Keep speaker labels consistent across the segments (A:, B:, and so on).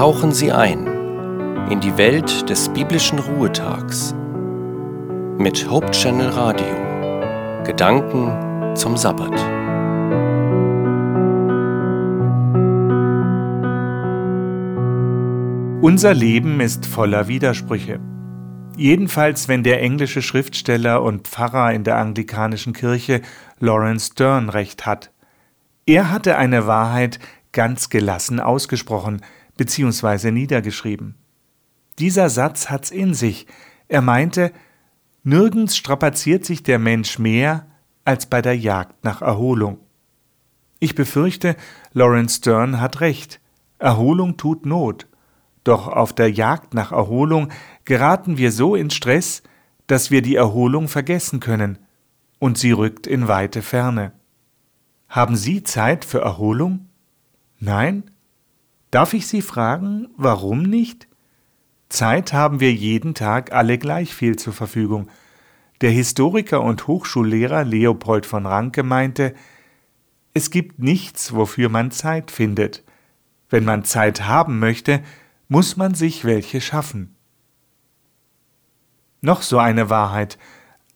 A: tauchen Sie ein in die Welt des biblischen Ruhetags mit Hope Channel Radio. Gedanken zum Sabbat.
B: Unser Leben ist voller Widersprüche. Jedenfalls, wenn der englische Schriftsteller und Pfarrer in der anglikanischen Kirche Lawrence Stern recht hat. Er hatte eine Wahrheit ganz gelassen ausgesprochen bzw. niedergeschrieben. Dieser Satz hat's in sich. Er meinte, nirgends strapaziert sich der Mensch mehr als bei der Jagd nach Erholung. Ich befürchte, Lawrence Stern hat recht. Erholung tut Not. Doch auf der Jagd nach Erholung geraten wir so in Stress, dass wir die Erholung vergessen können, und sie rückt in weite Ferne. Haben Sie Zeit für Erholung? Nein? Darf ich Sie fragen, warum nicht? Zeit haben wir jeden Tag alle gleich viel zur Verfügung. Der Historiker und Hochschullehrer Leopold von Ranke meinte, es gibt nichts, wofür man Zeit findet. Wenn man Zeit haben möchte, muss man sich welche schaffen. Noch so eine Wahrheit,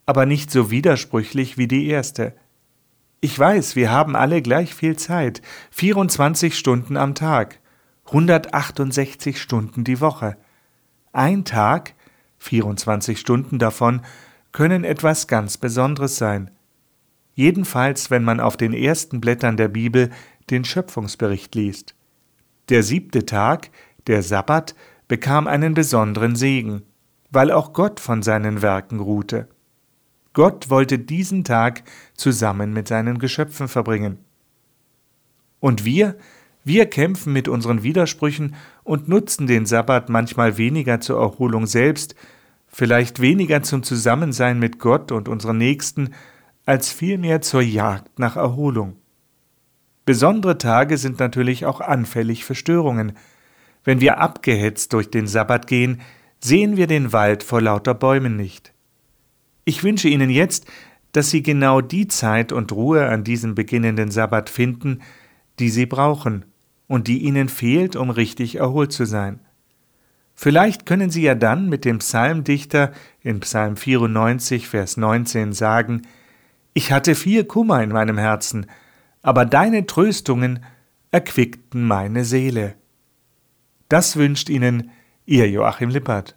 B: aber nicht so widersprüchlich wie die erste. Ich weiß, wir haben alle gleich viel Zeit, 24 Stunden am Tag, 168 Stunden die Woche. Ein Tag, 24 Stunden davon, können etwas ganz Besonderes sein. Jedenfalls, wenn man auf den ersten Blättern der Bibel den Schöpfungsbericht liest. Der siebte Tag, der Sabbat, bekam einen besonderen Segen, weil auch Gott von seinen Werken ruhte. Gott wollte diesen Tag zusammen mit seinen Geschöpfen verbringen. Und wir, wir kämpfen mit unseren Widersprüchen und nutzen den Sabbat manchmal weniger zur Erholung selbst, vielleicht weniger zum Zusammensein mit Gott und unseren Nächsten, als vielmehr zur Jagd nach Erholung. Besondere Tage sind natürlich auch anfällig für Störungen. Wenn wir abgehetzt durch den Sabbat gehen, sehen wir den Wald vor lauter Bäumen nicht. Ich wünsche Ihnen jetzt, dass Sie genau die Zeit und Ruhe an diesem beginnenden Sabbat finden, die Sie brauchen und die Ihnen fehlt, um richtig erholt zu sein. Vielleicht können Sie ja dann mit dem Psalmdichter in Psalm 94, Vers 19 sagen, Ich hatte viel Kummer in meinem Herzen, aber deine Tröstungen erquickten meine Seele. Das wünscht Ihnen Ihr Joachim Lippert.